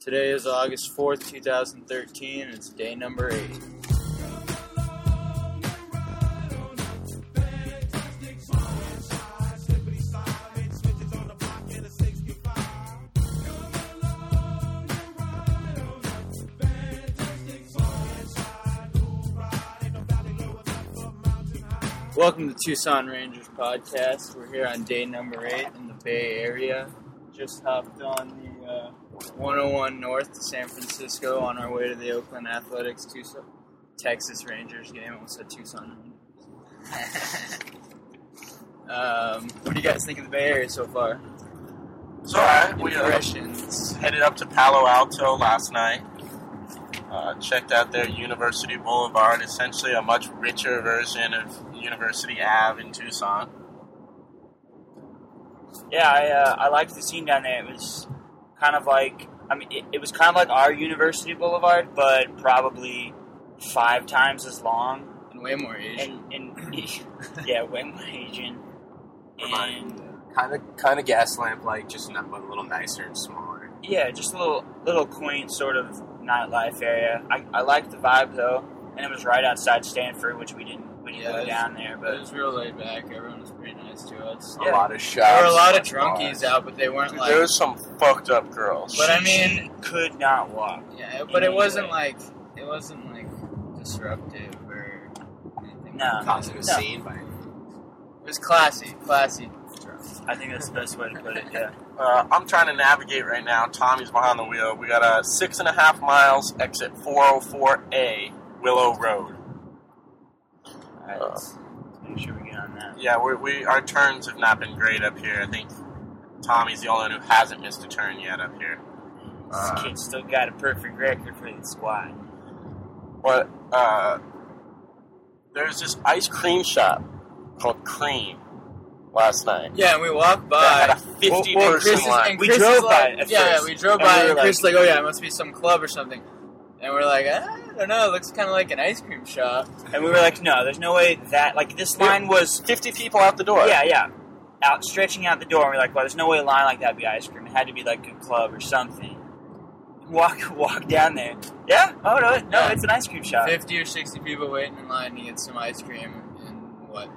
Today is August 4th, 2013, and it's day number 8. Welcome to Tucson Rangers podcast. We're here on day number 8 in the Bay Area. Just hopped on the 101 North to San Francisco on our way to the Oakland Athletics Tucson, Texas Rangers game. I almost said Tucson Rangers. um, what do you guys think of the Bay Area so far? It's alright. We uh, Impressions. headed up to Palo Alto last night. Uh, checked out their University Boulevard, essentially a much richer version of University Ave in Tucson. Yeah, I uh, I liked the scene down there. It was kind of like I mean, it, it was kind of like our University Boulevard, but probably five times as long And way more Asian. and and yeah, way more Asian. And kind of kind of Gaslamp like just not but a little nicer and smaller yeah, just a little little quaint sort of nightlife area. I, I liked the vibe though, and it was right outside Stanford, which we didn't we didn't Yeah, go it was- down there, But it was real laid back. Everyone was pretty nice to us. Yeah. a lot of shops There were a lot of drunkies out, but they weren't Dude, like. there was some fucked up girls. But I she mean- could not walk. Yeah, but it wasn't way. like it wasn't like disruptive or anything. No. causing a No. scene by It was classy, classy. I think that's the best way to put it. Yeah. Uh, I'm trying to navigate right now. Tommy's behind the wheel. We got a six and a half miles exit 404A Willow Road. All right, let's, let's make sure we get on that. Yeah, we we our turns have not been great up here. I think Tommy's the only one who hasn't missed a turn yet up here. This Uh, kid still got a perfect record for the squad. But uh, there's this ice cream shop called Cream last night. Yeah, and we walked That had by. a 50 Well, well, person Chris is- line. and We Chris drove is by like- it Yeah, we drove and by, we were and Chris like- like, "Oh yeah, it must be some club or something." And we're like, "Ah, "I don't know. It looks kind of like an ice cream shop." And we were like, no, there's no way that, like, this line was, 50 people out the door. yeah, yeah, out, stretching out the door. And we're like, well, there's no way a line like that would be ice cream. It had to be, like, a club or something. Walk, walk down there. Yeah? Oh, no, no, Yeah. it's an ice cream shop. Fifty or sixty people waiting in line to get some ice cream in what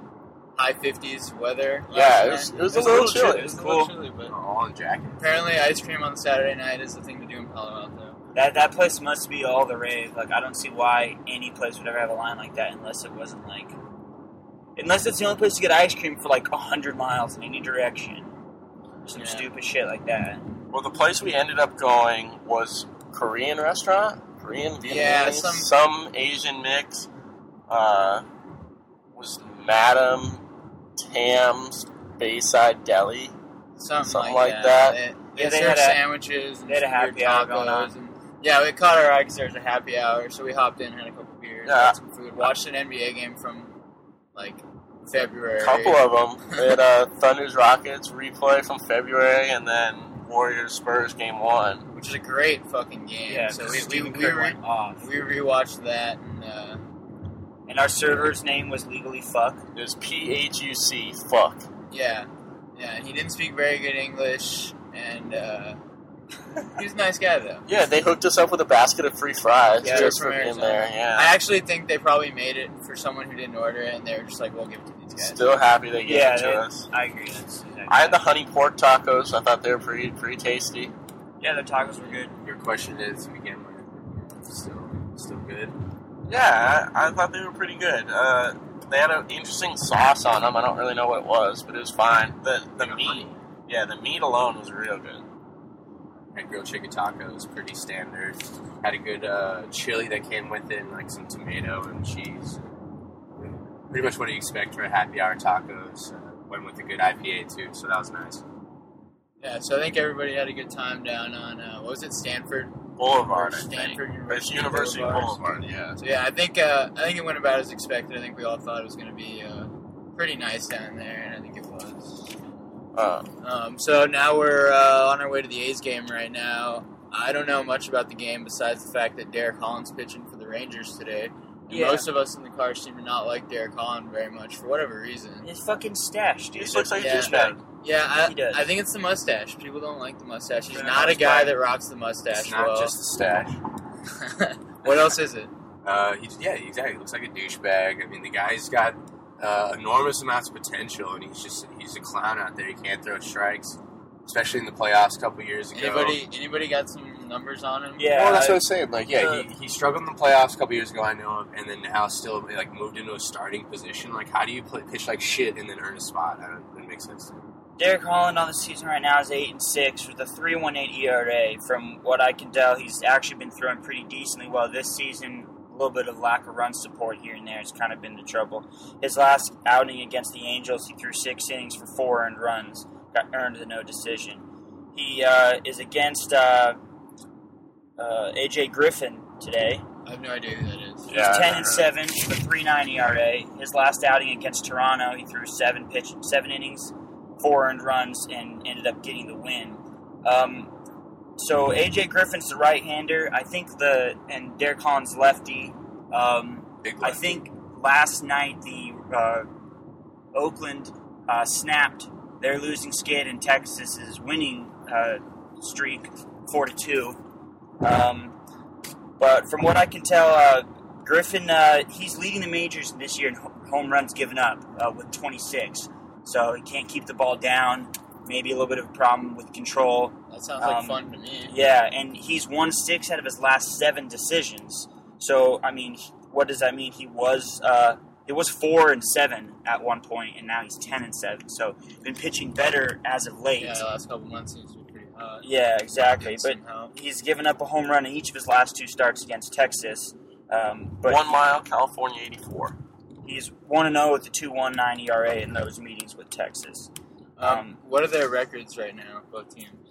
high fifties weather. Yeah, it was, night. it was a little chilly. It was a Cool. little chilly, but all in jackets. apparently ice cream on Saturday night is the thing to do in Palo Alto. That, that place must be all the rave. Like, I don't see why any place would ever have a line like that unless it wasn't, like, unless it's the only place to get ice cream for, like, 100 miles in any direction. Some Yeah. stupid shit like that. Well, the place we ended up going was Korean restaurant, Korean Vietnamese, Yeah, some, some- Asian mix. Uh, was Madam Tam's Bayside Deli. Something, Something like, like that. that. They, Yeah, they had a- sandwiches. And they had a happy hour going on. And, yeah, we caught our eye because there was a happy hour, so we hopped in, had a couple beers, Yeah. had some food, watched an NBA game from like February. A couple of them. They had uh, Thunder's Rockets replay from February, and then Warriors Spurs game one. which is a great fucking game. Yeah, so so we we, we, re- went off. we rewatched that and uh, And our server's name was legally fuck. It was P H U C. Fuck. yeah, yeah. He didn't speak very good English, and uh, he was a nice guy though. Yeah, they hooked us up with a basket of free fries Yeah, just from for being there. Yeah. I actually think they probably made it for someone who didn't order it, and they were just like, "We'll give it to these guys." Still happy they gave Yeah, it to they- us. I agree. That's exactly I had the honey pork tacos. I thought they were pretty pretty tasty. Yeah, the tacos were good. Your question is again, like, still still good. Yeah, I, I thought they were pretty good. Uh, they had an interesting sauce on them. I don't really know what it was, but it was fine. The the meat, yeah, the meat alone was real good. Had grilled chicken tacos, pretty standard. Had a good uh, chili that came with it, and, like some tomato and cheese. Pretty much what you expect for a happy hour tacos. Uh, went with a good IPA too, so that was nice. Yeah, so I think everybody had a good time down on uh, what was it, Stanford? Boulevard, I Stanford think. University It's University Boulevard. Boulevard. Yeah. So yeah, I think uh, I think it went about as expected. I think we all thought it was going to be uh, pretty nice down there, and I think it was. Uh, Um, so now we're uh, on our way to the A's game right now. I don't know much about the game besides the fact that Derek Holland's pitching for the Rangers today, And Yeah. Most of us in the car seem to not like Derek Holland very much for whatever reason. His fucking stash, dude. He looks like Yeah. a douchebag. Yeah, I, He does. I think it's the mustache. People don't like the mustache. He's For not a guy part. that rocks the mustache It's not well. just the stash. what else is it? Uh, he, yeah, exactly. He looks like a douchebag. I mean, the guy's got uh, enormous amounts of potential, and he's just he's a clown out there. He can't throw strikes, especially in the playoffs a couple years ago. Anybody anybody got some numbers on him? Yeah. Well, that's what I was saying. Like, yeah, Uh, he, he struggled in the playoffs a couple years ago. I know of, and then now still like moved into a starting position. Like, how do you play, pitch like shit and then earn a spot? I don't. It makes sense. to me. Derek Holland on the season right now is eight and six with a three one eight ERA. From what I can tell, he's actually been throwing pretty decently well this season. A little bit of lack of run support here and there has kind of been the trouble. His last outing against the Angels, he threw six innings for four earned runs, got earned a no decision. He uh, is against uh, uh, AJ Griffin today. I have no idea who that is. He's Yeah, ten and seven with a three nine ERA. His last outing against Toronto, he threw seven pitch, seven innings, four earned runs, and ended up getting the win. Um, so AJ Griffin's the right hander. I think the and Derek Holland's lefty. Um. I think last night the uh, Oakland uh, snapped their losing skid and Texas's winning uh, streak four to two. Um, but from what I can tell, uh, Griffin uh, he's leading the majors this year in home runs given up uh, with 26. So he can't keep the ball down. Maybe a little bit of a problem with control. That sounds like Um, fun to me. Yeah, and he's won six out of his last seven decisions. So I mean, what does that mean? He was uh, it was four and seven at one point, and now he's ten and seven. So been pitching better as of late. Yeah, the last couple months seems to be pretty hot. Yeah, exactly. But Somehow. he's given up a home run in each of his last two starts against Texas. Um, but One mile, California 84. he's one and zero with the two one nine ERA in those meetings with Texas. Um, what are their records right now, both teams?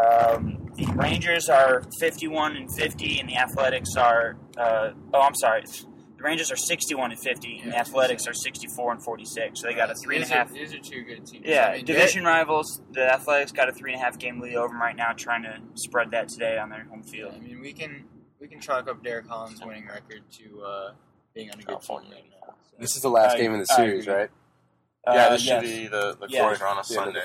Um, the Rangers are 51 and 50, and the Athletics are. Uh, oh, I'm sorry. The Rangers are 61 and 50, and the Athletics are 64 and 46. So they got a three and a These are- half. These are two good teams. Yeah, I mean, division rivals. The Athletics got a three and a half game lead over them right now, trying to spread that today on their home they- field. I mean, we can we can chalk up Derek Holland's winning record to uh, being on a good team right now. So. This is the last I- game in the series, agree. right? yeah, Uh, this should be the, the Yeah. quarter on a The end of Sunday.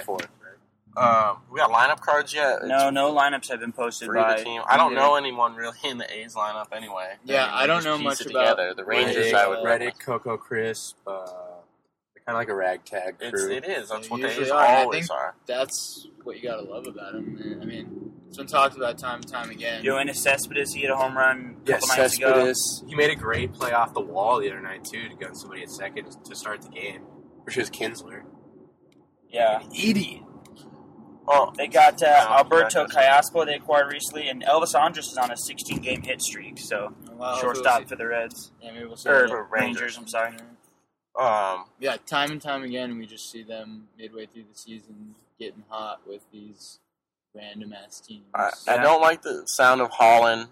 The. Um, we got lineup cards yet? No, no lineups have been posted For by the team. I don't either. know anyone really in the A's lineup anyway. Yeah, mean, I don't know much about together. The Rangers. Reddick, I would uh, Reddick, Coco Crisp. Uh, they're kind of like a ragtag It's, crew. it is. That's They what they are, and I always think- are. That's what you gotta love about them. man. I mean, it's been talked about time and time again. Yoenis Cespedes, he hit a home run a yeah, couple nights ago. Cespedes. He made a great play off the wall the other night too to gun somebody at second to start the game. Which was Kinsler. Yeah. Idiot. Oh, They got uh, Alberto that's- Callaspo they acquired recently, and Elvis Andrus is on a 16 game hit streak, so Well, shortstop we'll for the Reds. Yeah, maybe we'll see. Or for Rangers, Rangers. I'm sorry. um, Yeah, time and time again, we just see them midway through the season getting hot with these random ass teams. I, I don't like the sound of Holland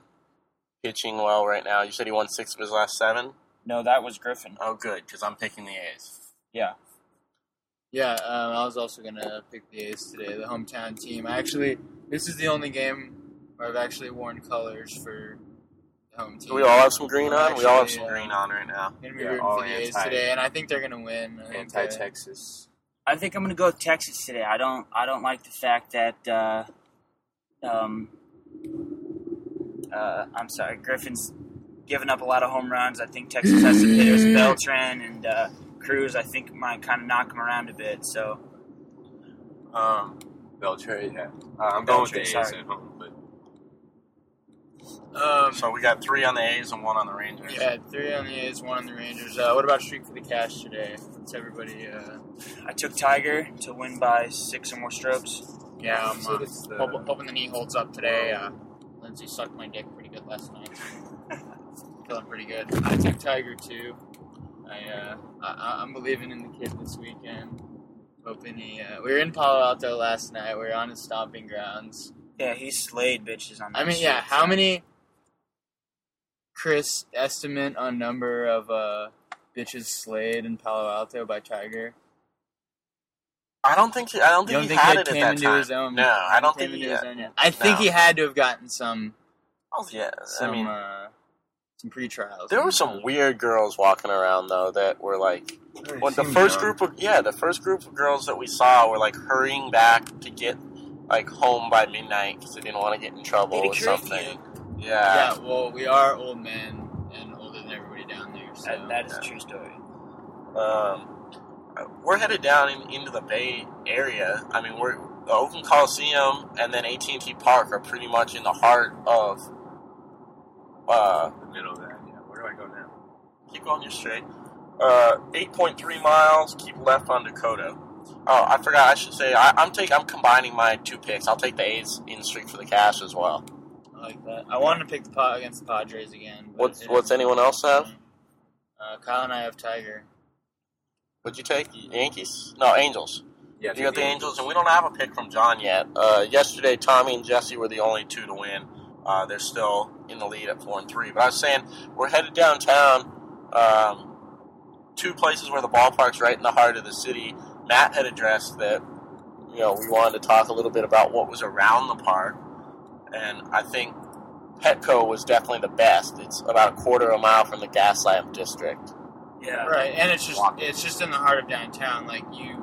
pitching well right now. You said he won six of his last seven. No, that was Griffin. Oh, good, because I'm picking the A's. Yeah. Yeah, um, I was also gonna pick the A's today, the hometown team. I actually, this is the only game where I've actually worn colors for the home team. We all have some green I'm on? we all have some uh, green on right now. Gonna be Yeah, rooting for the A's anti- today, and I think they're gonna win. I think, uh, Anti Texas. I think I'm going to go with Texas today. I don't. I don't like the fact that. Uh, um, uh, I'm sorry, Griffin's given up a lot of home runs. I think Texas has some hitters, Beltran and uh, Cruz. I think might kind of knock him around a bit. So Um, Beltré, yeah. Uh, I'm going with the A's sorry. at home, but Um, so we got three on the A's and one on the Rangers. yeah, three on the A's, one on the Rangers. Uh, what about Streak for the Cash today? Let's everybody. Uh, I took Tiger to win by six or more strokes. yeah, I'm So uh, the- hope- hoping the knee holds up today. Uh, Lindsay sucked my dick pretty good last night. Feeling pretty good. I took Tiger too. I, uh, I I'm believing in the kid this weekend. Hoping he. Uh, we were in Palo Alto last night. We were on his stomping grounds. Yeah, he slayed bitches on. I mean, yeah. How many? Chris estimate on number of uh, bitches slayed in Palo Alto by Tiger. I don't think he, I don't think don't he think had it at came that into time. his own? No, I don't think he. own. I think he had to have gotten some. oh, yeah, some I mean, uh, some pre trials. There were some weird girls walking around though that were like when the first group of yeah the first group of girls that we saw were like hurrying back to get like home by midnight because they didn't want to get in trouble Get a with curfew. something. Yeah. Yeah, well, we are old men and older than everybody down there. So That, that is a true story. Um, we're headed down in, into the Bay Area. I mean, we're the Oakland Coliseum and then AT and T Park are pretty much in the heart of. Uh, the middle of that. Yeah. Where do I go now? keep going, you're straight. Uh, 8.3 miles. Keep left on Dakota. Oh, I forgot. I should say I, I'm taking. I'm combining my two picks. I'll take the A's in streak for the cash as well. I like that. I wanted to pick the pot against the Padres again. What's What's anyone else have? Uh, Kyle and I have Tiger. What'd you take? Yankees? No, Angels. Yeah. You got the Angels, and we don't have a pick from John yet. Uh, yesterday, Tommy and Jesse were the only two to win. Uh, they're still in the lead at four and three. But I was saying we're headed downtown. Um, two places where the ballpark's right in the heart of the city. Matt had addressed that you know we wanted to talk a little bit about what was around the park, and I think Petco was definitely the best. It's about a quarter of a mile from the Gaslamp district. Yeah. Right, and it's just Walk. it's just in the heart of downtown. Like you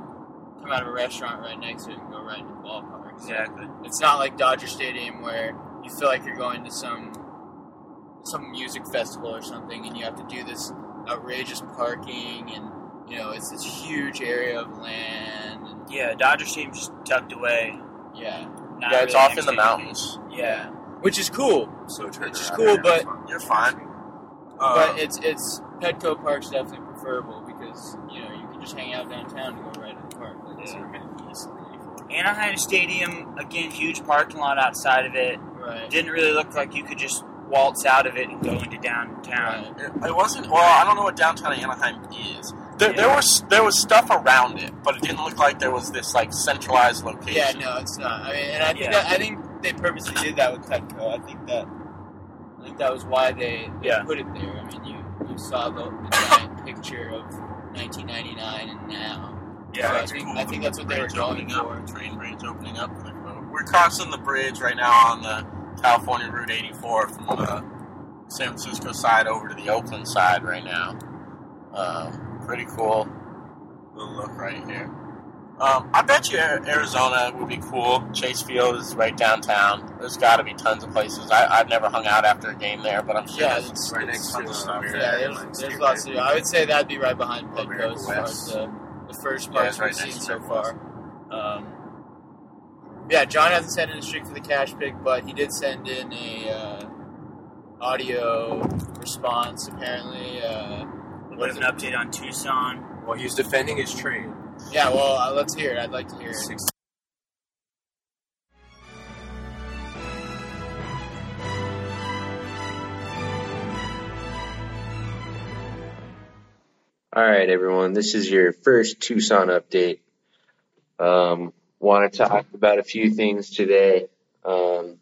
come out of a restaurant right next to it and go right into the ballpark. So Exactly. It's not like Dodger Stadium where you feel like you're going to some some music festival or something, and you have to do this outrageous parking, and you know it's this huge area of land, and Yeah, Dodger Stadium's just tucked away. yeah, Not yeah, it's really off in the mountains. anything. Yeah. which is cool. So turn Which is cool, and but- have You're fine. Uh, but it's it's Petco Park's definitely preferable because you know you can just hang out downtown and go right to the park. Like, it's Anaheim Stadium, again, huge parking lot outside of it. right. Didn't really look like you could just waltz out of it and go into downtown. Right. It, it wasn't. Well, I don't know what downtown Anaheim is. There, there was there was stuff around it, but it didn't look like there was this like centralized location. Yeah, no, it's not. I mean, and I think Yeah. that, I think they purposely did that with Petco. I think that I think that was why they, they Yeah. put it there. I mean, you you saw the, the giant picture of 1999 and now. Yeah, So I think cool. I think that's what they were Bridge going opening for. train bridge opening up. We're crossing the bridge right now on the California Route 84 from the San Francisco side over to the Oakland side right now. Um, pretty cool little look right here. Um, I bet you Arizona would be cool. Chase Field is right downtown. There's got to be tons of places. I, I've never hung out after a game there, but I'm sure Yeah, there's it's right next to tons of stuff. uh, Yeah, there's, there's lots to do. I would say that'd be right behind Petco as far as the, the first Yeah, parts it's right we've next seen so far. Um, yeah, John hasn't sent in a streak for the cash pick, but he did send in a uh, audio response. Apparently, uh, A little bit of an update on Tucson. Well, he's defending his trade. yeah. Well, uh, let's hear it. I'd like to hear it. Six All right, everyone. This is your first Tucson update. Um, want to talk about a few things today. Um,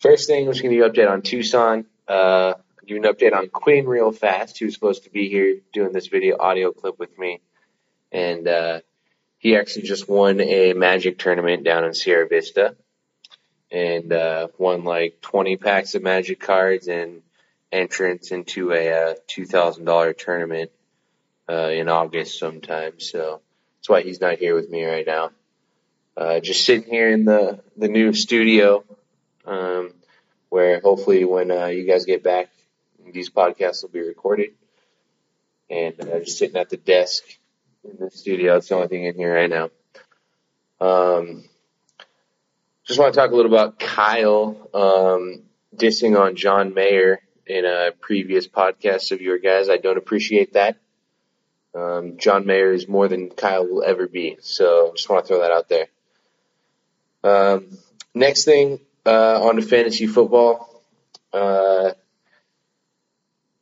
first thing, was going to give you an update on Tucson. Uh, give an update on Quinn real fast. Was supposed to be here doing this video audio clip with me, and uh, he actually just won a Magic tournament down in Sierra Vista, and uh, won like 20 packs of Magic cards and entrance into a uh, $2,000 tournament uh, in August sometime. So that's why he's not here with me right now. Uh, just sitting here in the the new studio, um, where hopefully when uh, you guys get back, these podcasts will be recorded. And uh, just sitting at the desk in the studio. That's the only thing in here right now. Um, just want to talk a little about Kyle um, dissing on John Mayer in a previous podcast of your guys. I don't appreciate that. Um, John Mayer is more than Kyle will ever be. So just want to throw that out there. Um, next thing, uh, on to fantasy football. Uh,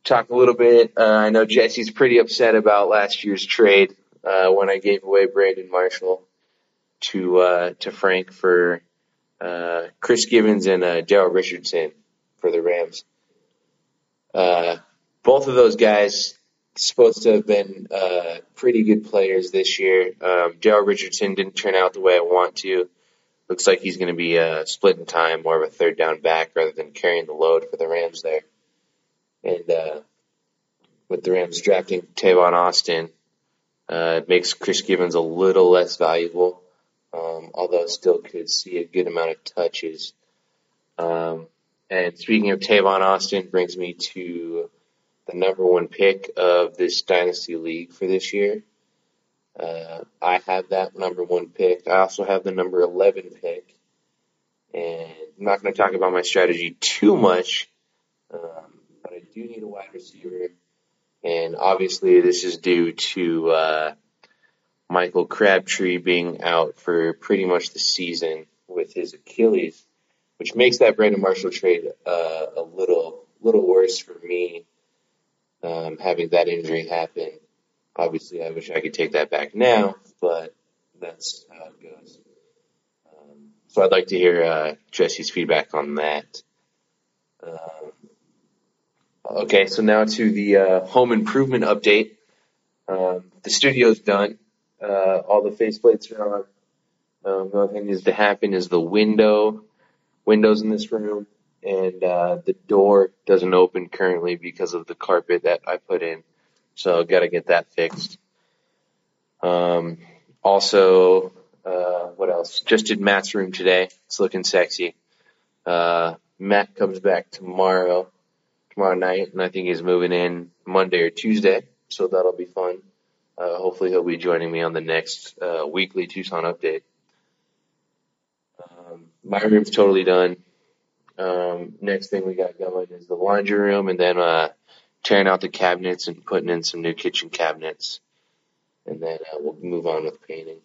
talk a little bit. Uh, I know Jesse's pretty upset about last year's trade, uh, when I gave away Brandon Marshall to, uh, to Frank for, uh, Chris Givens and, uh, Daryl Richardson for the Rams. Uh, both of those guys supposed to have been uh, pretty good players this year. Um, Daryl Richardson didn't turn out the way I want to. Looks like he's going to be uh, splitting time, more of a third down back rather than carrying the load for the Rams there. and uh, with the Rams drafting Tavon Austin, uh, it makes Chris Givens a little less valuable, um, although still could see a good amount of touches. Um, and speaking of Tavon Austin, brings me to the number one pick of this dynasty league for this year. Uh, I have that number one pick. I also have the number 11 pick. And I'm not going to talk about my strategy too much, um, but I do need a wide receiver. And obviously, this is due to uh, Michael Crabtree being out for pretty much the season with his Achilles, which makes that Brandon Marshall trade uh, a little little worse for me. Um, having that injury happen, obviously, I wish I could take that back now, but that's how it goes. Um, so I'd like to hear uh, Jesse's feedback on that. Um, okay, so now to the uh, home improvement update. Um, the studio's done. Uh, all the faceplates are on. Um, the only thing that needs to happen is the window, windows in this room, and uh, the door doesn't open currently because of the carpet that I put in. So got to get that fixed. Um, also, uh, what else? Just did Matt's room today. It's looking sexy. Uh, Matt comes back tomorrow, tomorrow night, and I think he's moving in Monday or Tuesday. So that'll be fun. Uh, hopefully he'll be joining me on the next uh, weekly Tucson update. Um, my room's totally done. Um, next thing we got going is the laundry room, and then uh, tearing out the cabinets and putting in some new kitchen cabinets, and then uh, we'll move on with painting.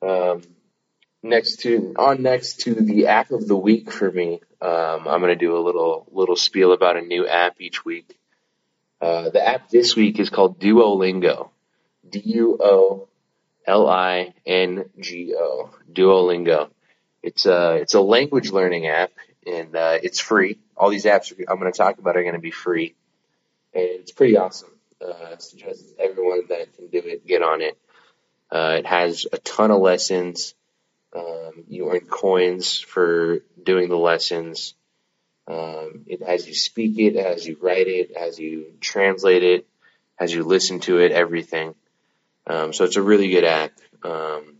Um, next to on next to the app of the week for me, um, I'm gonna do a little little spiel about a new app each week. Uh, the app this week is called Duolingo. D U O L I N G O. Duolingo. It's a it's a language learning app and uh, it's free. All these apps I'm going to talk about are going to be free, and it's pretty awesome. Uh, suggest everyone that can do it get on it. Uh, it has a ton of lessons. Um, you earn coins for doing the lessons. Um, it as you speak it, as you write it, as you translate it, as you listen to it, everything. Um, so it's a really good app. Um,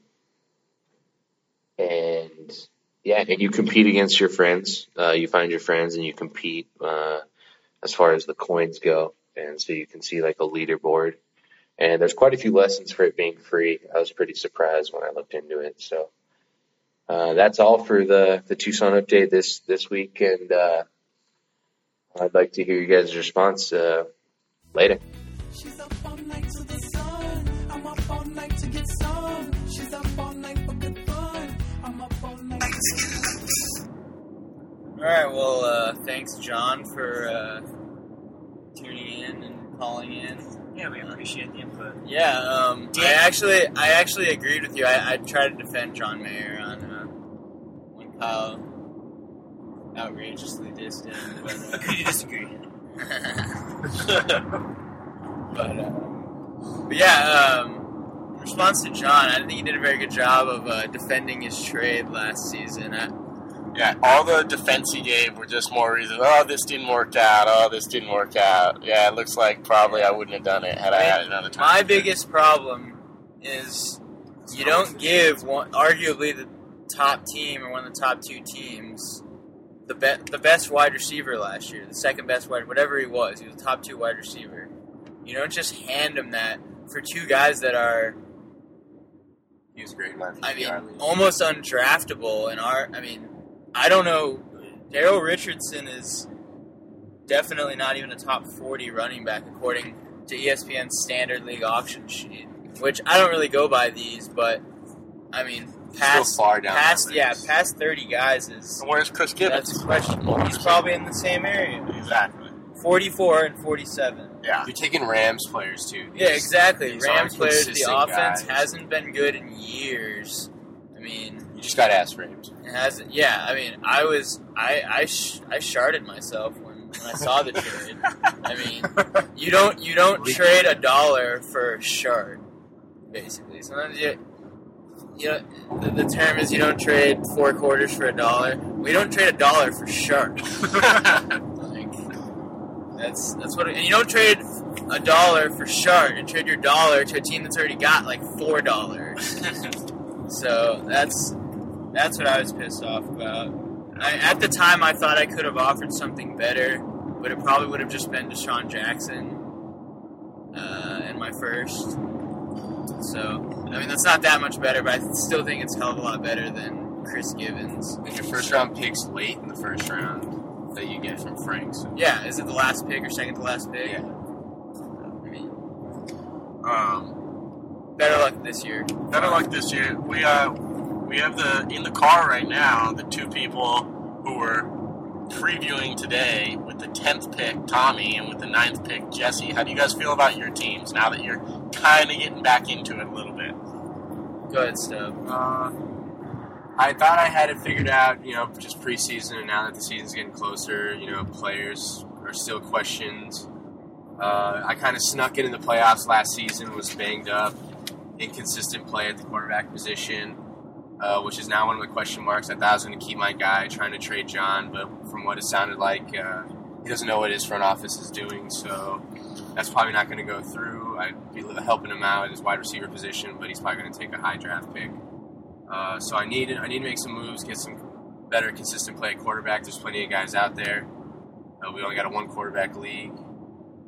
and yeah, and you compete against your friends. Uh, you find your friends and you compete uh, as far as the coins go. And so you can see like a leaderboard. And there's quite a few lessons for it being free. I was pretty surprised when I looked into it. So uh, that's all for the the Tucson update this this week. And uh, I'd like to hear you guys' response uh, later. All night to the sun. I'm up all night to get some. She's up all night for good fun. I'm up all night. All right. Well, uh, thanks, John, for uh, tuning in and calling in. Yeah, we appreciate the input. Yeah, um, I actually, I actually agreed with you. I, I tried to defend John Mayer on uh, when Kyle outrageously dissed him. But, uh, Agree disagree. but, uh, but yeah, um, in response to John, I think he did a very good job of uh, defending his trade last season. I, Yeah, all the defense he gave were just more reasons. Oh, this didn't work out. Oh, this didn't work out. Yeah, it looks like probably I wouldn't have done it had I had another time. my biggest problem is you don't give one, arguably the top team or one of the top two teams the be- the best wide receiver last year, the second best wide, whatever he was, he was a top two wide receiver. You don't just hand him that for two guys that are, He was great I mean, almost undraftable. And our, I mean, I don't know. Daryl Richardson is definitely not even a top forty running back according to ESPN's standard league auction sheet, which I don't really go by these, but I mean, past far down past yeah, past thirty guys is And where's Chris Givens? that's questionable. He's probably in the same area, exactly. forty-four and forty-seven. Yeah. You're taking Rams players too. Yeah, exactly. Rams players, the offense guys. hasn't been good in years. I mean, You just got to ask. It hasn't. Yeah, I mean, I was I I sh- I sharded myself when, when I saw the trade. I mean, you don't you don't trade a dollar for a shard, basically. Sometimes you you know the, the term is you don't trade four quarters for a dollar. We don't trade a dollar for shard. like That's that's what. And you don't trade a dollar for Shart and trade your dollar to a team that's already got like four dollars. so that's that's what I was pissed off about. I, at the time, I thought I could have offered something better, but it probably would have just been DeSean Jackson uh, in my first. So I mean, that's not that much better, but I still think it's a hell of a lot better than Chris Givens. And your first round picks late in the first round that you get from Frank. So. Yeah, is it the last pick or second to last pick? Yeah. I mean, Um, better luck this year. better luck this year. We uh, we have the in the car right now the two people who were previewing today with the tenth pick, Tommy, and with the 9th pick, Jesse. How do you guys feel about your teams now that you're kind of getting back into it a little bit? Go ahead, Stub. Uh, I thought I had it figured out, you know, just preseason, and now that the season's getting closer, you know, players are still questions. Uh, I kind of snuck in in the playoffs last season, was banged up, inconsistent play at the quarterback position, uh, which is now one of the question marks. I thought I was going to keep my guy, trying to trade John, but from what it sounded like, uh, he doesn't know what his front office is doing, so that's probably not going to go through. I'd be helping him out at his wide receiver position, but he's probably going to take a high draft pick. Uh, so I need I need to make some moves, get some better consistent play at quarterback. There's plenty of guys out there. Uh, we only got a one quarterback league.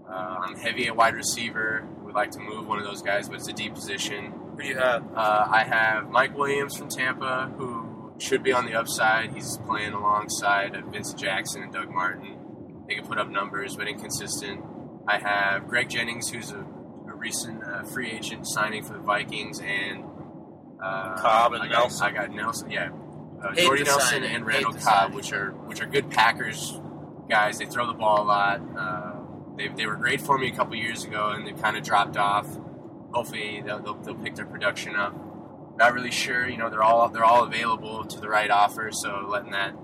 Uh, I'm heavy at wide receiver. We'd like to move one of those guys, but it's a deep position. Who do you have? Uh, I have Mike Williams from Tampa, who should be on the upside. He's playing alongside of Vince Jackson and Doug Martin. They can put up numbers, but inconsistent. I have Greg Jennings, who's a, a recent uh, free agent signing for the Vikings, and uh, Cobb and I got, Nelson. I got Nelson, yeah, uh, Jordy Nelson signing, and Randall the Cobb, signing. which are which are good Packers guys. They throw the ball a lot. Uh, they, they were great for me a couple years ago, and they kind of dropped off. Hopefully, they'll, they'll, they'll pick their production up. Not really sure. You know, they're all they're all available to the right offer, so letting that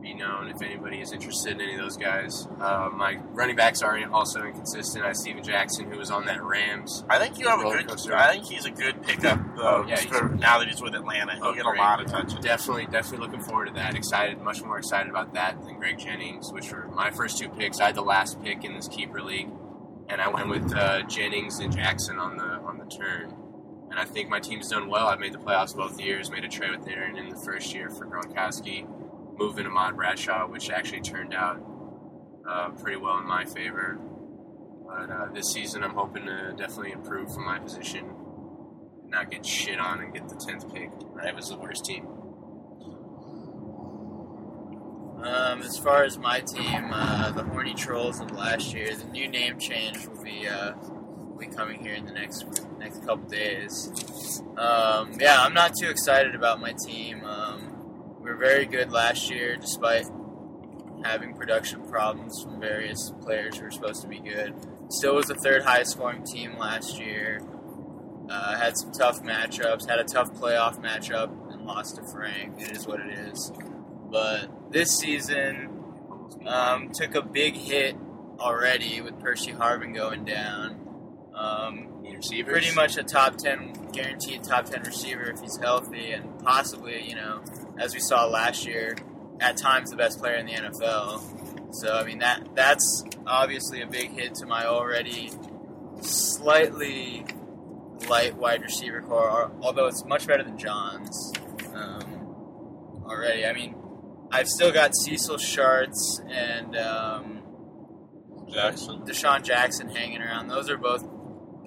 be known if anybody is interested in any of those guys. Uh, my running backs are also inconsistent. I have Steven Jackson, who was on that Rams. I think you have a good. coaster. I think he's a good pickup. Uh, Oh, yeah, for now that he's with Atlanta, he'll Oh, get a great. lot of touches. Definitely, definitely looking forward to that. Excited, much more excited about that than Greg Jennings, which were my first two picks. I had the last pick in this keeper league, and I went with uh, Jennings and Jackson on the on the turn. And I think my team's done well. I've made the playoffs both years. Made a trade with Aaron in the first year for Gronkowski, moving Ahmad Bradshaw, which actually turned out uh, pretty well in my favor. But uh, this season, I'm hoping to definitely improve from my position, and not get shit on, and get the tenth pick. I was the worst team. Um, as far as my team, uh, the Horny Trolls of last year, the new name change will be uh, be coming here in the next next couple days. Um, yeah, I'm not too excited about my team. Um, we were very good last year, despite having production problems from various players who were supposed to be good. Still was the third highest scoring team last year. Uh, had some tough matchups. Had a tough playoff matchup and lost to Frank. It is what it is. But this season, um, took a big hit already with Percy Harvin going down. Um, receivers. pretty much a top 10, guaranteed top 10 receiver if he's healthy, and possibly, you know, as we saw last year, at times the best player in the NFL. So, I mean, that that's obviously a big hit to my already slightly light wide receiver core, although it's much better than John's um, already. I mean, I've still got Cecil Shorts and um, Jackson. DeSean Jackson hanging around. Those are both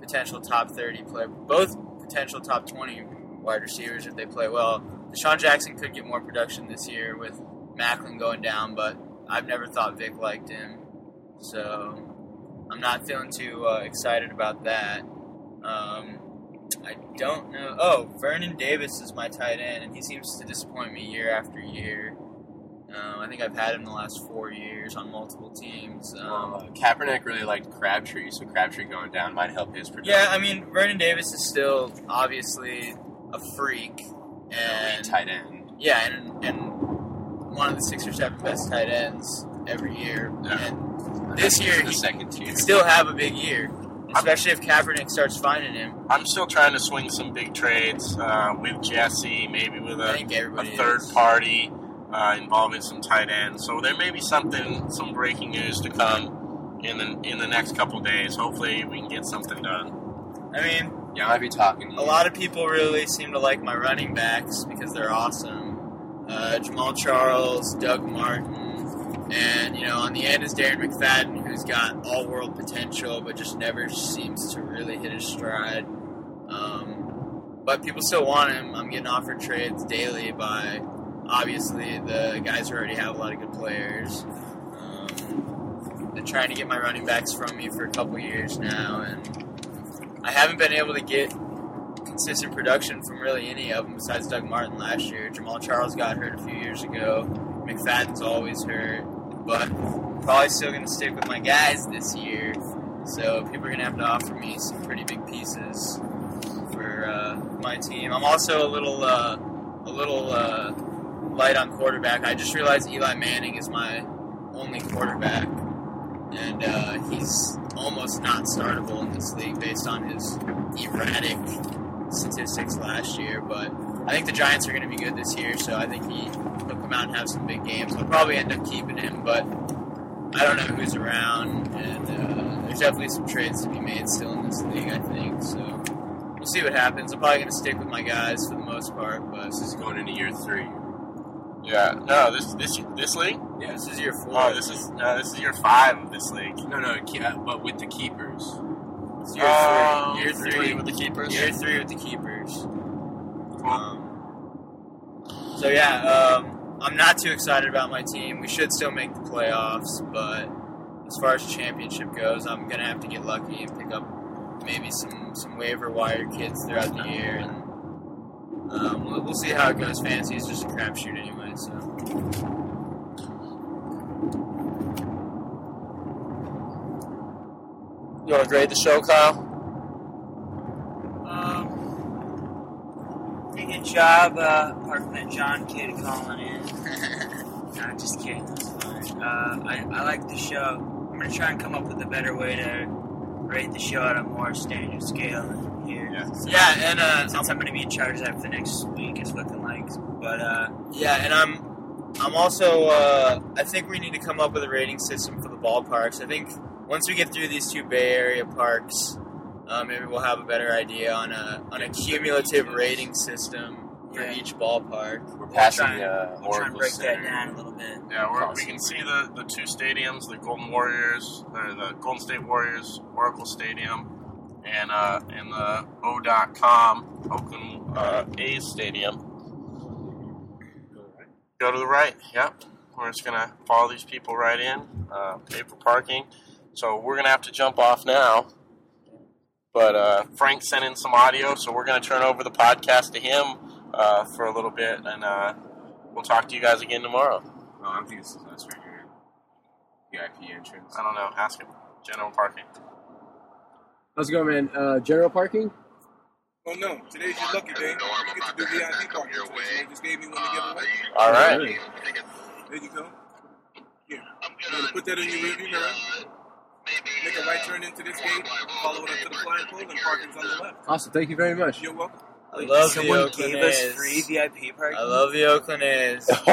potential top 30 play, both potential top 20 wide receivers if they play well. DeSean Jackson could get more production this year with Maclin going down, but I've never thought Vick liked him, so I'm not feeling too uh, excited about that. Um, I don't know. Oh, Vernon Davis is my tight end, and he seems to disappoint me year after year. Um, I think I've had him the last four years on multiple teams. Um, Uh, Kaepernick really liked Crabtree, so Crabtree going down might help his production. Yeah, I mean, Vernon Davis is still obviously a freak, and tight end. yeah, and, and one of the six or seven best tight ends every year. Yeah. And this year, the he second tier. still have a big year, especially if Kaepernick starts finding him. I'm still trying to swing some big trades uh, with Jesse, maybe with a, a third is. party uh, involving some tight ends. So there may be something, some breaking news to come in the in the next couple days. Hopefully, we can get something done. I mean, Yeah, I might be talking to you. a lot of people really seem to like my running backs because they're awesome. Uh, Jamaal Charles, Doug Martin, and you know on the end is Darren McFadden, who's got all world potential, but just never seems to really hit his stride. Um, but people still want him. I'm getting offered trades daily by obviously the guys who already have a lot of good players. Um, they're trying to get my running backs from me for a couple years now, and I haven't been able to get consistent production from really any of them besides Doug Martin last year. Jamaal Charles got hurt a few years ago. McFadden's always hurt, but I'm probably still going to stick with my guys this year. So people are going to have to offer me some pretty big pieces for uh, my team. I'm also a little uh, a little uh, light on quarterback. I just realized Eli Manning is my only quarterback, and uh, he's almost not startable in this league based on his erratic statistics last year. But I think the Giants are going to be good this year, so I think he he'll come out and have some big games. I'll probably end up keeping him, but I don't know who's around, and uh, there's definitely some trades to be made still in this league. I think so. We'll see what happens. I'm probably going to stick with my guys for the most part, but This is going into year three. Yeah, no, this this this league. yeah, this is year four. Oh, this is no, this is year five of this league. No, no, ke- uh, but with the keepers. It's year Oh, three. Year three three with the keepers. Year three with the keepers. Cool. Um, so yeah, um, I'm not too excited about my team. We should still make the playoffs, but as far as championship goes, I'm gonna have to get lucky and pick up maybe some some waiver wire kids throughout the year, and um, we'll, we'll see how it goes. Fantasy is just a crapshoot anyway, so. You want to grade the show, Kyle? Um, pretty good job, uh, apart from that John kid calling in. nah, just kidding. That's fine. Uh, I, I like the show. I'm gonna try and come up with a better way to rate the show at a more standard scale than here. So, Yeah, and uh, since I'm gonna be in charge of that for the next week, it's looking like. But uh, Yeah, and I'm I'm also uh, I think we need to come up with a rating system for the ballparks. I think once we get through these two Bay Area parks, uh, maybe we'll have a better idea on a on a cumulative rating system for Yeah. each ballpark. We're passing trying- uh, we'll try and Oracle break Center. that down a little bit. Yeah, we're, we can see the, the two stadiums, the Golden Warriors, or the Golden State Warriors, Oracle Stadium, and uh, in the O.com Oakland uh, A's Stadium. Go to the right. Yep. We're just gonna follow these people right in. Uh, pay for parking. So we're gonna have to jump off now. But uh, Frank sent in some audio, so we're gonna turn over the podcast to him uh, for a little bit, and uh, we'll talk to you guys again tomorrow. No, I think this is us right here. VIP entrance. I don't know. Ask him. General parking. How's it going, man? Uh, general parking? Oh no, today's your lucky day. You get to do VIP parking. They just gave me one to give away. All right. There you go. Here. I'm gonna put that in your rearview mirror. Make a right turn into this gate, follow it up to the flagpole, and parking's on the left. Awesome. Thank you very much. You're welcome. I love the Someone Oakland gave us free VIP parking. I love the Oakland A's.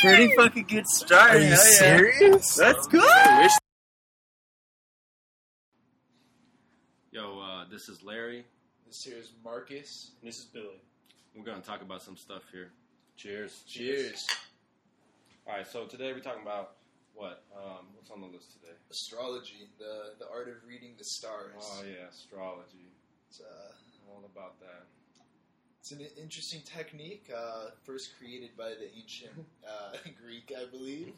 Pretty fucking good start. Are you yeah. serious? That's good. Yo, uh, this is Larry. This here is Marcus. And this is Billy. We're going to talk about some stuff here. Cheers. Cheers. All right, so today we're talking about what? Um, what's on the list today? Astrology, the the art of reading the stars. Oh, yeah, astrology. It's, uh, All about that. it's an interesting technique, uh, first created by the ancient uh, Greek, I believe.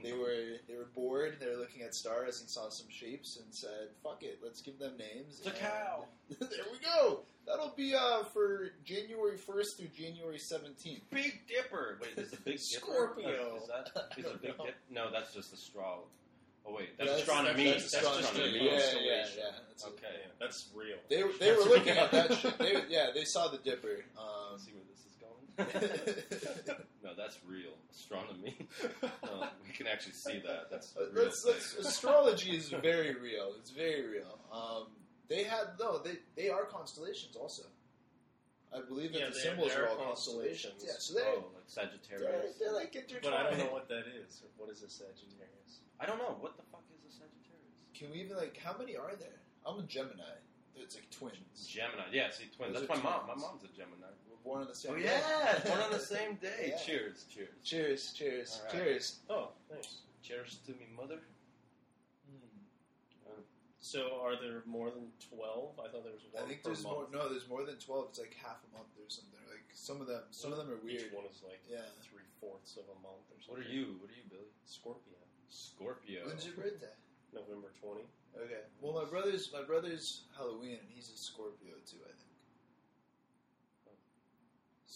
They were they were bored. They were looking at stars and saw some shapes and said, "Fuck it, let's give them names." A And- cow. there we go. That'll be uh, for January first through January seventeenth. Big Dipper. Wait, is the Big Dipper? Scorpio. Is that is a big know. dip? No, that's just astrology. Oh wait, that's, That's- astronomy. That's, That's, astronomy. astronomy. Yeah, yeah, yeah. That's Okay. That's real. They were- they were looking at that shit. They, yeah, they saw the Dipper. Um, no, that's real astronomy. We can actually see that. That's a real Let's, let's, astrology is very real. It's very real. Um, they had no. They they are constellations also. I believe that Yeah, the symbols they're all constellations. constellations. Yeah, so they're, oh, like they're, Sagittarius. they're like intertwined. But I don't know what that is. What is a Sagittarius? I don't know what the fuck is a Sagittarius. Can we even like how many are there? I'm a Gemini. It's like twins. Gemini. Yeah, see, twins. Those That's are my mom. My mom's a Gemini. We're born on the same Oh day. yeah, born on the same day. Yeah. Cheers, cheers, Cheers, cheers, All right. cheers. Oh, nice. cheers to me mother. Hmm. So are there more than twelve? I thought there was one I think per there's more. No, there's more than twelve. It's like half a month or something. Like some of them, some of them are weird. Each one is like Yeah. three fourths of a month or something. What are you? What are you, Billy? Scorpio. Scorpio. When's your birthday? November twenty. Okay. Well, my brother's my brother's Halloween, and he's a Scorpio too. I think.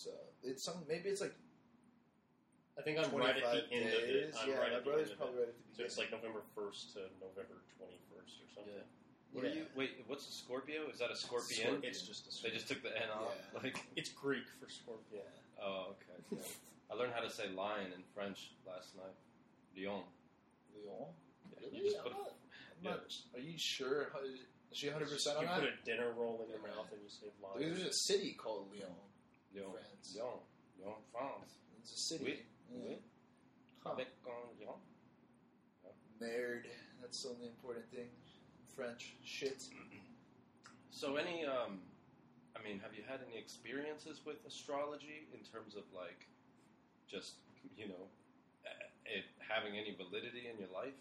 So it's some maybe it's like I think I'm right at 25 the end days. of it. I'm yeah, right my at brother's probably it. right at the beginning. So it's like November first to November twenty first or something. Yeah. What are you? Wait, what's a Scorpio? Is that a scorpion? It's just a scorpion. They just took the N off. Yeah. Like, It's Greek for Scorpio. oh, okay. Yeah. I learned how to say lion in French last night. Lion. Lyon. Yeah, Really? you just put a- not, I'm yeah. not- Are you sure? How- Is she 100 percent on You that? put a dinner roll in your mouth and you say lion. There's a city called Lyon. Lyon. France. Lyon. Lyon, France. It's a city. Oui. Yeah. Oui. Huh. Avec un lion. Nerd. That's the only important thing. French shit. So, any, um, I mean, have you had any experiences with astrology in terms of like, just you know, it having any validity in your life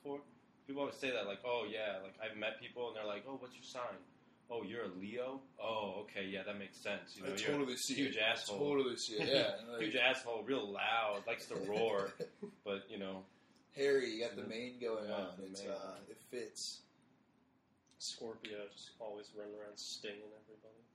before? People always say that, like, oh yeah, like I've met people and they're like, oh, what's your sign? Oh, you're a Leo. Oh, okay, yeah, that makes sense. You know, I you're totally a see huge it. asshole. Totally see it. Yeah. like, huge asshole, real loud, likes to roar, but you know, Harry, you got the mane going Yeah, on. It's mane. uh, it fits. Scorpio just always running around stinging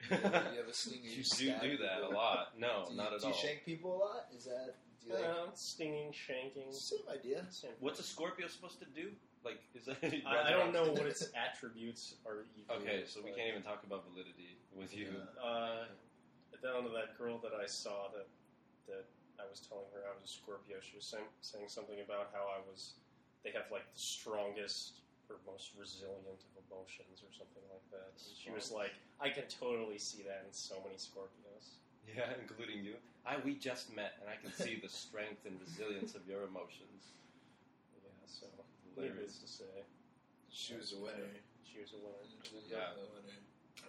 everybody. you have a stinger. you do do that a lot. No, you, not at do all. you shank people a lot? Is that do you like Uh, stinging, shanking. same idea? Same. What's a Scorpio supposed to do? Like, is that? I, I don't know what its attributes are. Even, Okay, so we can't even talk about validity with you. Uh, down to that girl that I saw that that I was telling her I was a Scorpio. She was saying, saying something about how I was. They have like the strongest or most resilient of emotions or something like that. And she was like, I can totally see that in so many Scorpios. Yeah, including you. I we just met, and I can see the strength and resilience of your emotions. Yeah, so. Needless to say, She was a winner. she was a winner. She Yeah. a winner.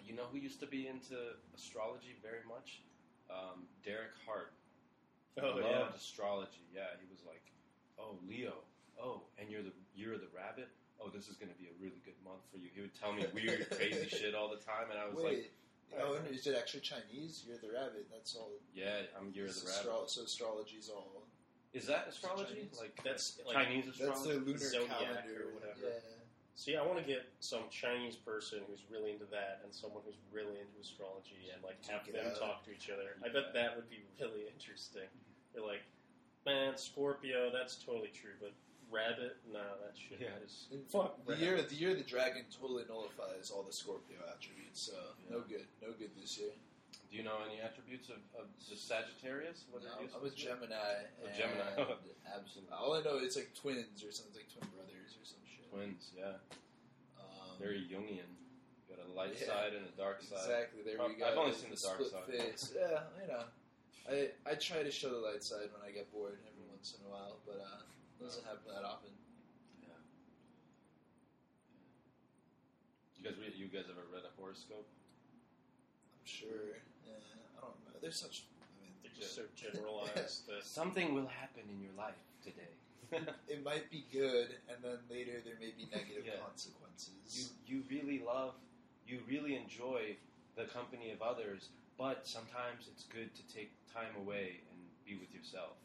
You know who used to be into astrology very much? Um, Derek Hart. Oh, loved yeah. astrology. Yeah, he was like, "Oh, Leo. Oh, and you're the you're the rabbit. Oh, this is going to be a really good month for you." He would tell me weird, crazy shit all the time, and I was Wait, like, oh, and is it actually Chinese? You're the rabbit. That's all. "Yeah, I'm you're It's the rabbit." astro- so astrology's all. Is that astrology? Chinese. Like That's like Chinese astrology? That's the lunar Zodiac calendar or whatever. Yeah. So yeah, I want to get some Chinese person who's really into that, and someone who's really into astrology, and like have Check them out. talk to each other. I bet that would be really interesting. You're like, man, Scorpio, that's totally true, but rabbit, no, that shit Yeah. is fuck. The rabbit. year, the year the dragon totally nullifies all the Scorpio attributes. So no good, no good this year. Do you know any attributes of, of the Sagittarius? What are No, you I'm a supposed to be? Gemini. A Gemini. absolutely. All I know is like twins or something, like twin brothers or some shit. Twins, yeah. Um, Very Jungian. You got a light Yeah. side and a dark side. Exactly. There Oh, we go. I've only seen the dark split side. Face. Yeah, you know. I I try to show the light side when I get bored every once in a while, but uh, it doesn't happen that often. Yeah. You guys, you guys ever read a horoscope? I'm sure. Yeah, I don't know. There's such. I mean, They're just so generalized that Something will happen in your life today. it might be good, and then later there may be negative Yeah. consequences. you you really love, you really enjoy the company of others, but sometimes it's good to take time away and be with yourself.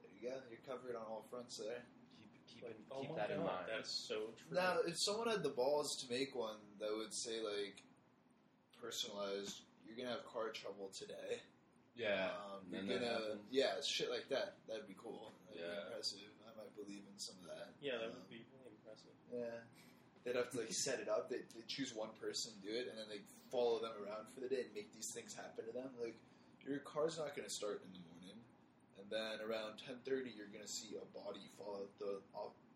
there you go. You're covered on all fronts there. Keep keep, like, in, oh keep my that in mind. That's so true. Now, if someone had the balls to make one that would say like personalized, you're gonna have car trouble today. yeah, Um, you're gonna happens. yeah, shit like that. That'd be cool. That'd Yeah. be impressive. I might believe in some of that. yeah, that Um, would be really impressive. Yeah. They'd have to like set it up. They they choose one person to do it, and then they follow them around for the day and make these things happen to them. Like your car's not going to start in the morning, and then around ten thirty, you're going to see a body fall out the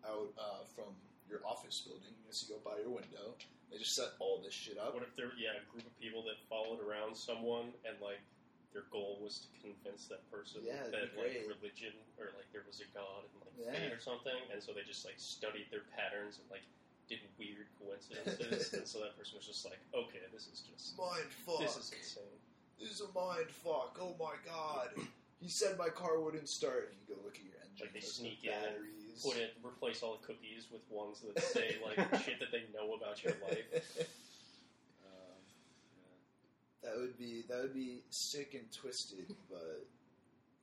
out uh, from your office building. You're going to see go by your window. They just set all this shit up. What if there, yeah, a group of people that followed around someone and like their goal was to convince that person Yeah, that like religion or like there was a god and like Yeah. fate or something, and so they just like studied their patterns and like did weird coincidences, and so that person was just like, okay, this is just Mind fuck. this is insane. This is a mind fuck. Oh my god. He said my car wouldn't start. And you go look at your engine. Like they sneak no in, batteries. put it, replace all the cookies with ones that say like shit that they know about your life. Um, That would be that would be sick and twisted, but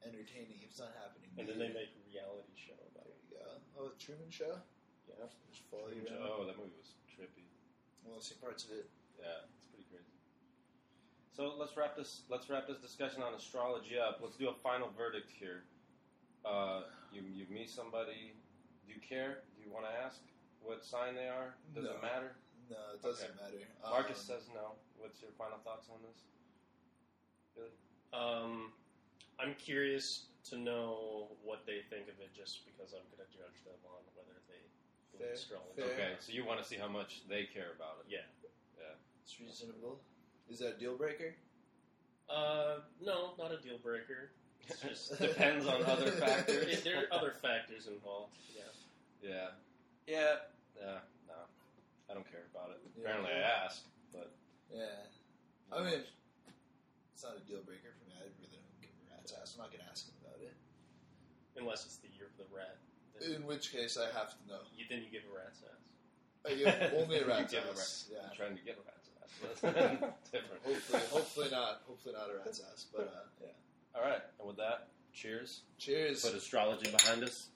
entertaining. It's not happening, And then they make a reality show about it. There you go. Oh, the Truman Show. Yeah. Just follow you yeah. around. Oh, that movie was trippy. I want to see parts of it. Yeah, it's pretty crazy. So let's wrap this. Let's wrap this discussion on astrology up. Let's do a final verdict here. Uh, you you meet somebody. Do you care? Do you want to ask what sign they are? Does No. it matter? No, it doesn't Okay. matter. Marcus Um, says no. What's your final thoughts on this? Billy? Um, I'm curious to know what they think of it, just because I'm going to judge them on whether they Fair, believe astrology. fair. Okay, so you want to see how much they care about it. Yeah. Yeah. It's reasonable. Is that a deal breaker? Uh, no, not a deal breaker. It's just Depends on other factors. there are other factors involved. Yeah. Yeah. Yeah. Yeah. No. I don't care about it. Yeah. Apparently I asked, but Yeah. I mean, it's not a deal breaker for me. I really don't give a rat's ass. I'm not gonna ask him about it. Unless it's the year of the rat. Then, In which case, I have to know. you, then you give a rat's ass. I give only a You rat's give a ass. rat- Yeah. I'm trying to get a rat's ass. That's different. Hopefully, hopefully not. Hopefully not a rat's ass. But uh, yeah. All right. And with that, cheers. Cheers. Put astrology behind us.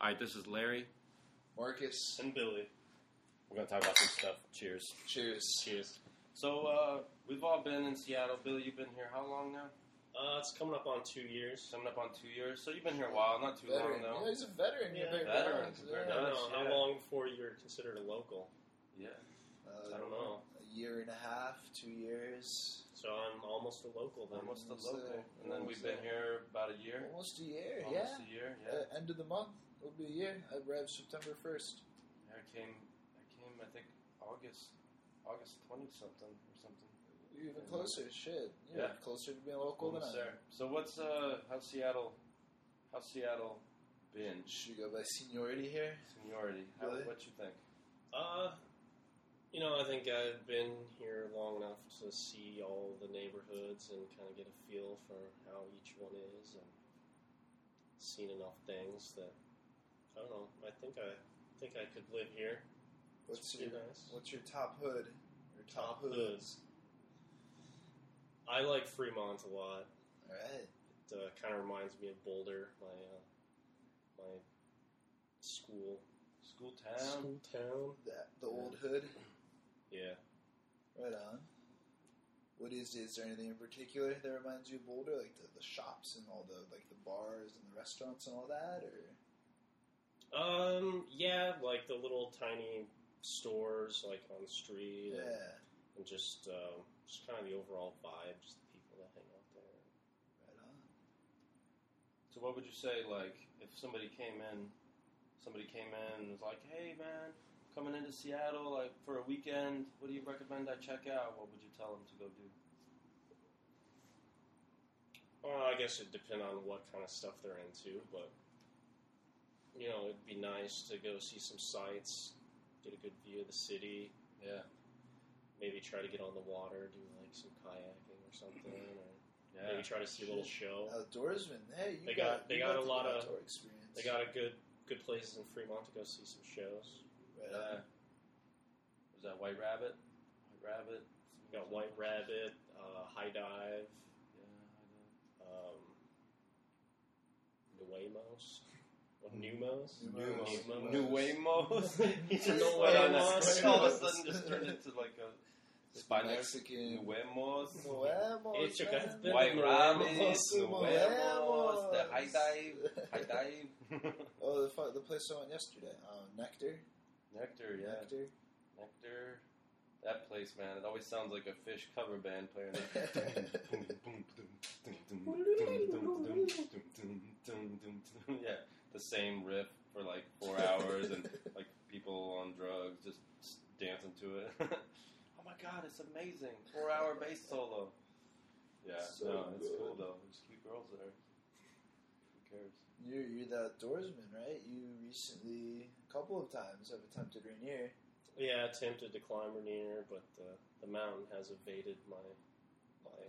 All right. This is Larry. Marcus. And Billy. We're gonna talk about some stuff. Cheers. Cheers. Cheers. So uh, we've all been in Seattle. Billy, you've been here how long now? Uh, it's coming up on two years. Coming up on two years. So you've been here a while, not too Veteran. long though. Yeah, he's a veteran. Yeah, You're veteran right. compared I to Yeah. don't us, know. How yeah. long before you're considered a local? Yeah. Uh, I don't know. A year and a half, two years. So I'm almost a local then. Almost a local. there. And then we've been there. here about a year. Almost a year. Almost yeah. a year. Yeah. Uh, end of the month. It'll be a year. I arrived September first. I came. I came. I think August. August twenty something or something. You're even Yeah. closer. Shit. You're Yeah. closer to being local than I am. there. So what's uh? How's Seattle? How's Seattle been? Should we go by seniority here? Seniority. How, Really? What you think? Uh, you know, I think I've been here long enough to see all the neighborhoods and kind of get a feel for how each one is, and seen enough things that I don't know. I think I think I could live here. What's It's pretty your nice. What's your top hood? Your top, Top hoods. I like Fremont a lot. All right. It uh, kind of reminds me of Boulder, my uh, my school School town. school town. The, the old hood. Yeah. Right on. What is is there anything in particular that reminds you of Boulder, like the, the shops and all the like the bars and the restaurants and all that, or Um. Yeah, like the little tiny stores, like on the street. and- yeah, and just um, just kind of the overall vibe, just the people that hang out there. right on. So what would you say, like, if somebody came in, somebody came in and was like, "Hey, man, coming into Seattle, like for a weekend, what do you recommend I check out?" What would you tell them to go do? Well, I guess it'd depend on what kind of stuff they're into, but you know, it'd be nice to go see some sights, get a good view of the city, Yeah, maybe try to get on the water, do like some kayaking or something, or yeah. maybe try to see a little show. Outdoorsman. Hey, you They got, got- they you got a lot of- experience. They got a good good places in Fremont to go see some shows. right Yeah. on. Was that White Rabbit? White Rabbit. We got White Rabbit, uh, High Dive, Yeah, um, Neumos, what Neumos, Neumos. I know. He just New went on Waymos. that. All of a sudden, just turned into like a Spanish Mexican. nuemos, Nuevos, Hecho que man. has been- white rabbits, Nuevos. nuevos, the high dive, high dive. Oh, the, fu- the place I went yesterday. Uh, Nectar. Nectar, yeah. Nectar. Nectar. That place, man, it always sounds like a Phish cover band playing. yeah, the same riff for like four hours and like people on drugs just dancing to it. oh my god, it's amazing! Four hour bass solo. Yeah, So no, it's good. cool though. There's cute girls there. Who cares? You're, you're the outdoorsman, right? You recently, a couple of times, have attempted Rainier. Yeah, I attempted to climb Rainier, but uh, the mountain has evaded my my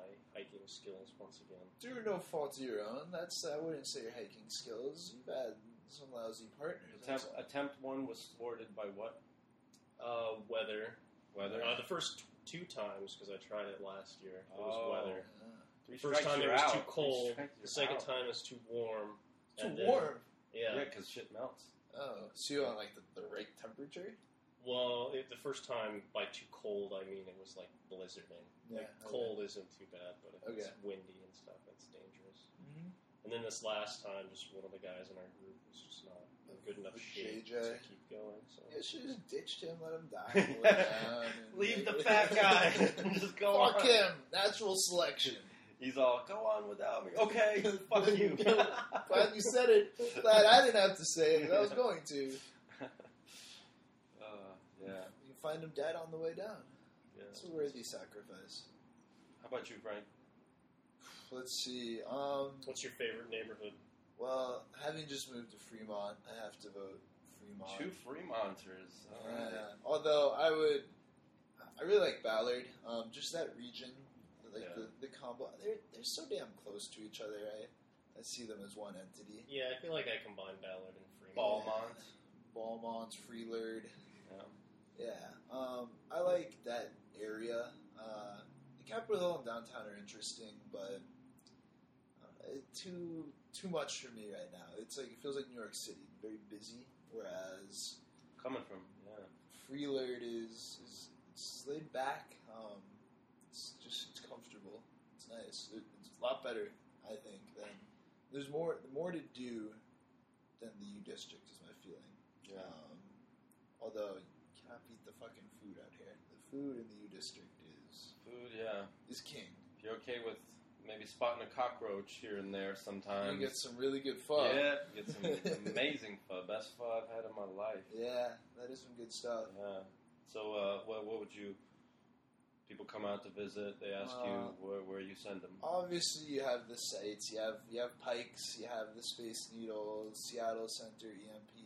my hiking skills once again. Through no fault of your own. That's I wouldn't say your hiking skills. You've had some lousy partners. Attempt, attempt one was thwarted by what? Uh, weather. Weather. Uh, the first two times because I tried it last year. It was Oh. weather. Three The first time it was out. too cold. The second out. time was too warm. Too and then- warm. Yeah. Yeah, because shit melts. Oh, so you want like the, the right temperature? Well, it, the first time by too cold, I mean it was like blizzarding. Yeah, like okay. cold isn't too bad, but if it's windy and stuff, it's dangerous. Mm-hmm. And then this last time, just one of the guys in our group was just not in good enough shape to keep going. So You should just ditched him, let him die. on the way down, and- Leave the fat guy. Just go Fuck on. him. Natural selection. He's all, go on without me. Okay, fuck you. Glad you said it. Glad I didn't have to say it. I was going to. Yeah, You find him dead on the way down. yeah. It's a worthy sacrifice. How about you, Frank? Let's see. Um, What's your favorite neighborhood? well, having just moved to Fremont, I have to vote Fremont. Two Fremonters. All right. Yeah. Although I would, I really like Ballard. Um, just that region, like Yeah. the, the combo. They're they're so damn close to each other. I I see them as one entity. Yeah, I feel like I combine Ballard and Fremont. Balmont. Balmont, Freelard. Yeah. Yeah, um, I like that area. Uh, the Capitol Hill and downtown are interesting, but uh, too too much for me right now. It's like it feels like New York City, very busy. Whereas Coming from, yeah. Freelard is is it's laid back. Um, it's just it's comfortable. It's nice. It, it's a lot better, I think. Than there's more more to do than the U District is my feeling. Yeah. Um, although cannot beat the fucking food out here. The food in the U District is Food, yeah. is king. If you're okay with maybe spotting a cockroach here and there sometimes. you get some really good pho. Yeah, get some amazing pho. Best pho I've had in my life. Yeah, that is some good stuff. Yeah. So, uh, what, what would you? People come out to visit. They ask Uh, you where, where you send them. Obviously, you have the sites. You have you have Pikes. You have the Space Needle, Seattle Center, EMP.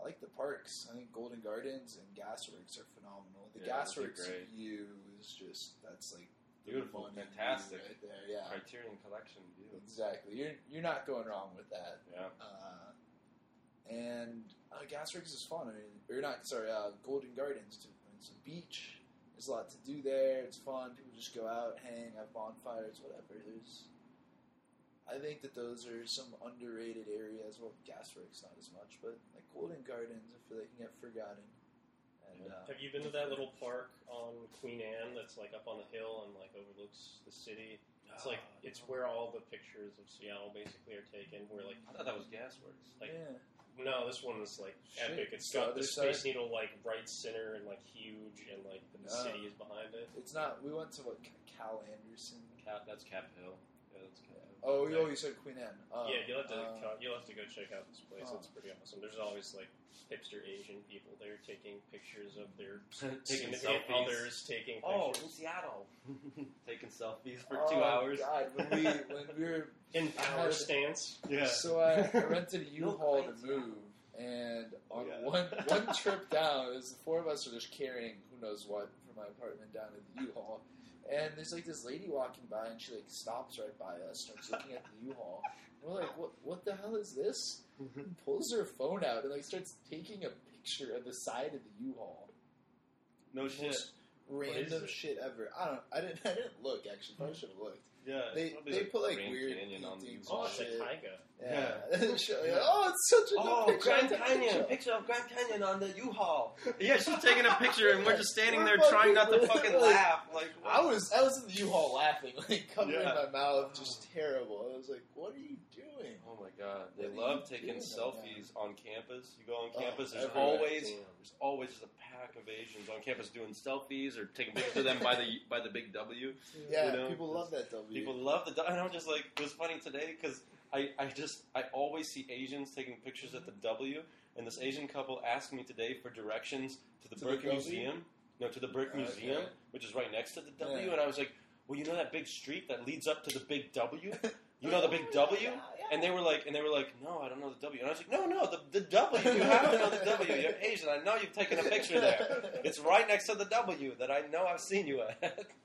I like the parks. I think Golden Gardens and Gasworks are phenomenal. The Yeah, Gasworks view is just that's like Beautiful, fantastic. right there. Yeah, Criterion Collection view. exactly. You're you're not going wrong with that. Yeah. Uh, and uh, Gasworks is fun. I mean, or you're not sorry, uh, Golden Gardens. Too. It's a beach. There's a lot to do there. It's fun. People just go out, hang, have bonfires, whatever. There's. I think that those are some underrated areas. Well, Gasworks not as much, but like Golden Gardens, I feel they can get forgotten. And uh, Have you been to that little park on Queen Anne that's like up on the hill and like overlooks the city? It's like Ah, it's where all the pictures of Seattle basically are taken. Where like I thought that was Gasworks. like yeah, no, this one is like Shit, epic. It's it's the got other the Space side? Needle like right center and like huge, and like the Ah. city is behind it. it's not. We went to what Cal Anderson. Cap, that's Cap Hill. Yeah, that's Cap Hill. Oh, you, oh, you said Queen Anne. Um, yeah, you'll have to uh, you'll have to go check out this place. oh. It's pretty awesome. There's always like hipster Asian people there taking pictures of their Taking selfies. others taking Oh, pictures in Seattle. Taking selfies for oh, two hours. God, when we when we were in power stance. Yeah. So I, I rented a U-Haul to move, and on Yeah. one one trip down, it was the four of us were just carrying who knows what from my apartment down to the U-Haul. And there's like this lady walking by, and she like stops right by us, starts looking at the U-Haul. And we're like, "What? What the hell is this?" Mm-hmm. And pulls her phone out and like starts taking a picture of the side of the U-Haul. No shit. Most Random shit ever. I don't. I didn't. I didn't look. Actually, probably mm-hmm. should have looked. Yeah. They probably they put like weird Canyon on the paintings Oh, and it's a shit. taiga. Yeah. She'll oh, it's such a Oh, good picture. Grand Canyon! picture." Picture of Grand Canyon on the U-Haul. Yeah, she's taking a picture, and we're just standing there trying not to fucking- fucking like, laugh. Like, I was I was in the U-Haul laughing, like covering Yeah. my mouth, just terrible. I was like, "What are you doing?" Oh my god, they What love taking selfies on campus. You go on Oh, campus, there's everywhere. always Damn. there's always just a pack of Asians on campus doing selfies or taking pictures of them by the by the big W. Yeah, you know? people love that W. People love the W, and I'm just like, it was funny today because I, I just I always see Asians taking pictures at the W, and this Asian couple asked me today for directions to the To Burke W? Museum, no, to the Burke Okay. Museum, which is right next to the W, Yeah. and I was like, well, you know that big street that leads up to the big W. You know the big W? And they were like, and they were like, no, I don't know the W. And I was like, no, no, the, the W. You have to know the W. You're Asian. I know you've taken a picture there. It's right next to the W that I know I've seen you at.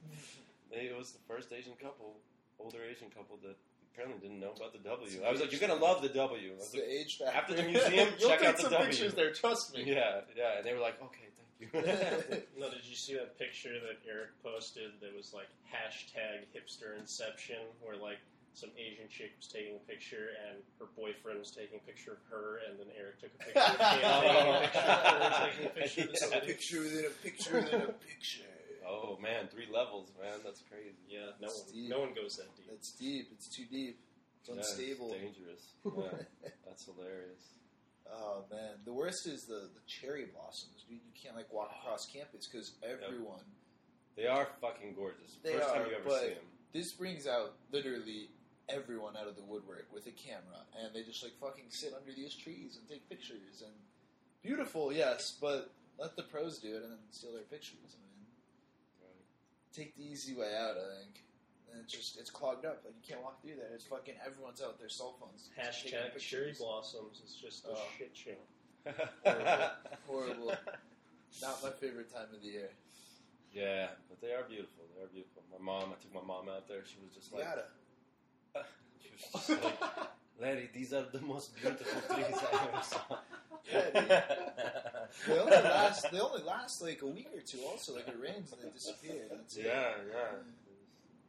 It was the first Asian couple, older Asian couple that apparently didn't know about the W. I was like, you're gonna love the W. I was It's like, the age factor. after the museum, You'll check take out the some W. pictures there. Trust me. Yeah, yeah. And they were like, okay, thank you. No, did you see that picture that Eric posted that was like hashtag hipster inception, where like some Asian chick was taking a picture and her boyfriend was taking a picture of her, and then Eric took a picture of him taking a picture of her, taking a picture of the It's a city. picture within a picture within a picture. Oh man, three levels, man. That's crazy. Yeah, no It's one, deep. no one goes that deep. It's deep. It's too deep. It's Yeah, unstable. dangerous. Yeah, that's hilarious. Oh man, the worst is the, the cherry blossoms. Dude, you can't like walk ah. across campus because everyone. They are fucking gorgeous. They First are, time you ever but see them. this brings out literally everyone out of the woodwork with a camera, and they just like fucking sit under these trees and take pictures. And beautiful, yes, but let the pros do it and then steal their pictures. I mean, take the easy way out. I think. And it's just it's clogged up. Like you can't walk through there. It's fucking everyone's out their cell phones. just taking Hashtag cherry blossoms is just a Oh. shit show. Horrible. Horrible. Not my favorite time of the year. Yeah, but they are beautiful. They are beautiful. My mom, I took my mom out there. She was just like, gotta. she was just like, Larry, these are the most beautiful trees I ever saw. Yeah, They only last. They only last like a week or two. Also, like it rains and they disappear. That's it. yeah, yeah.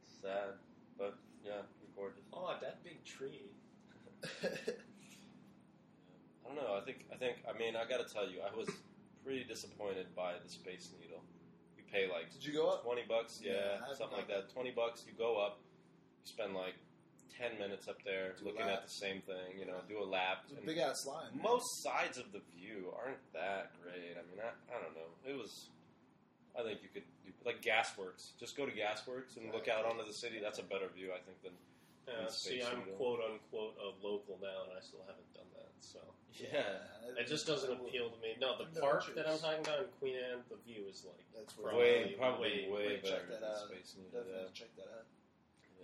It's sad, but yeah, gorgeous. Oh, that big tree. I don't know. I think. I think. I mean, I got to tell you, I was pretty disappointed by the Space Needle. You pay like Did you go up? twenty bucks, Yeah, yeah, something like that. Twenty bucks, you go up, you spend like ten minutes up there Do looking at the same thing. You know, do a lap. It's a big ass line. Most sides of the view aren't that great. I mean, I, I don't know. It was. I think you could do like Gasworks. Just go to Gasworks and look out onto the city. That's a better view, I think, than. Than see, I'm Needle. quote unquote a local now, and I still haven't done that. So Yeah. it just doesn't appeal to me. No, the No park that I'm talking about in Queen Anne, the view is like That's where Way, probably way, way better check that than out. Space Needle. Definitely Yeah. check that out.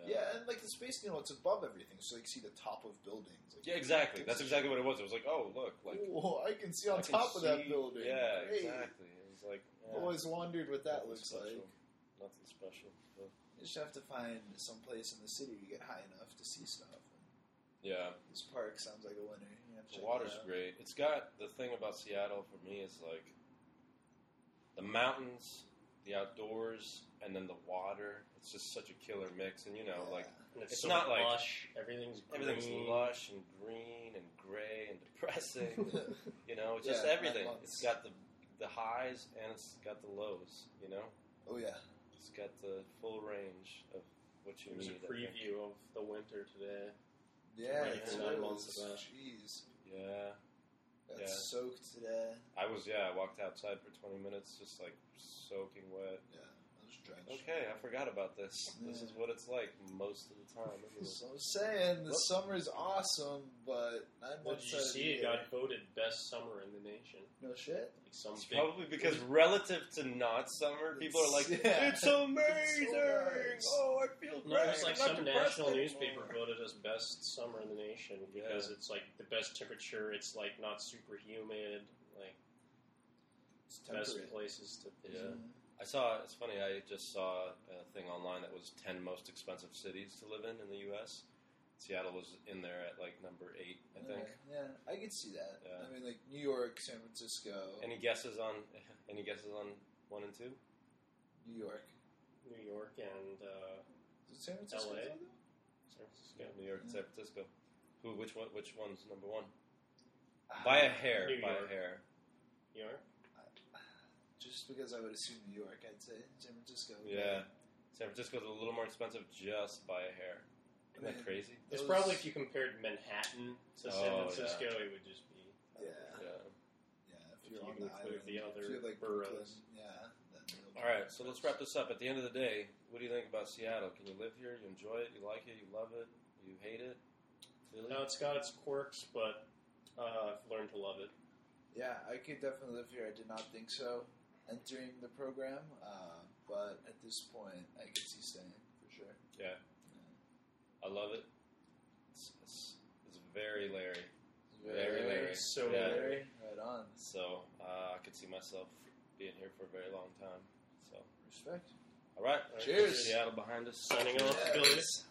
Yeah. Yeah, and like the space needle, it's above everything, so you can see the top of buildings. Like, Yeah, exactly. That's exactly what it was. It was like, oh, look, like oh, I can see on I top of that building. Yeah, exactly. It was like yeah, Always wondered what that nothing looks special. like. Nothing special. You just have to find some place in the city to get high enough to see stuff. yeah, This park sounds like a winner. The water's it great. It's got the thing about Seattle for me is like the mountains, the outdoors, and then the water. It's just such a killer mix. And you know, like And it's, It's so not like- lush. Everything's everything's green. lush and green and gray and depressing. you know, it's just Yeah, everything. It's got the the highs and it's got the lows. You know, Oh yeah, it's got the full range of what you It was a need. I think. preview of the winter today. yeah. It's nine months of that. Jeez, Yeah. Got Yeah. soaked today. I was yeah. I walked outside for twenty minutes, just like soaking wet. Yeah, I was drenched. Okay, I forgot about this. This is what it's like most of the time. So I'm saying the summer is awesome, but nine Well, months did you see it got voted best summer in the nation? no shit. Like some It's big, probably because relative to not summer, people are like, Yeah. "It's amazing! nice." Oh, I feel great." No, it was like I'm some depressed national anymore." newspaper voted as best summer in the nation because Yeah. it's like the best temperature. It's like not super humid. Like It's best places to Yeah. Visit. I saw. It's funny. I just saw a thing online that was ten most expensive cities to live in in the U.S. Seattle was in there at like number eight, I think. Yeah, yeah, I could see that. Yeah. I mean, like New York, San Francisco, Any guesses on? Any guesses on one and two? New York. New York and uh, Is it San Francisco? LA? San Francisco. Yeah, New York and San Francisco. Who? Which one? Which one's number one? By a hair. New by York. a hair. New York. Just because I would assume New York, I'd say San Francisco. Yeah. San Francisco's a little more expensive just by a hair. Isn't that Man. crazy? It's Those- probably if you compared Manhattan to San Oh, Francisco, it would just be. Yeah, Yeah. yeah. If If you're you on the include island, the other if you're like boroughs. Yeah. Then it'll be All right, so let's wrap this up. At the end of the day, what do you think about Seattle? Can you live here? You enjoy it? You like it? You love it? You hate it? Really? No, it's got its quirks, but uh, I've learned to love it. Yeah, I could definitely live here. I did not think so entering the program, uh, but at this point, I could see staying for sure. Yeah. I love it. It's, it's, it's very Larry. Very Larry. So yeah. Larry. Right on. So uh, I could see myself being here for a very long time. So Respect. all right, Cheers. Seattle behind us. Signing off, Yes.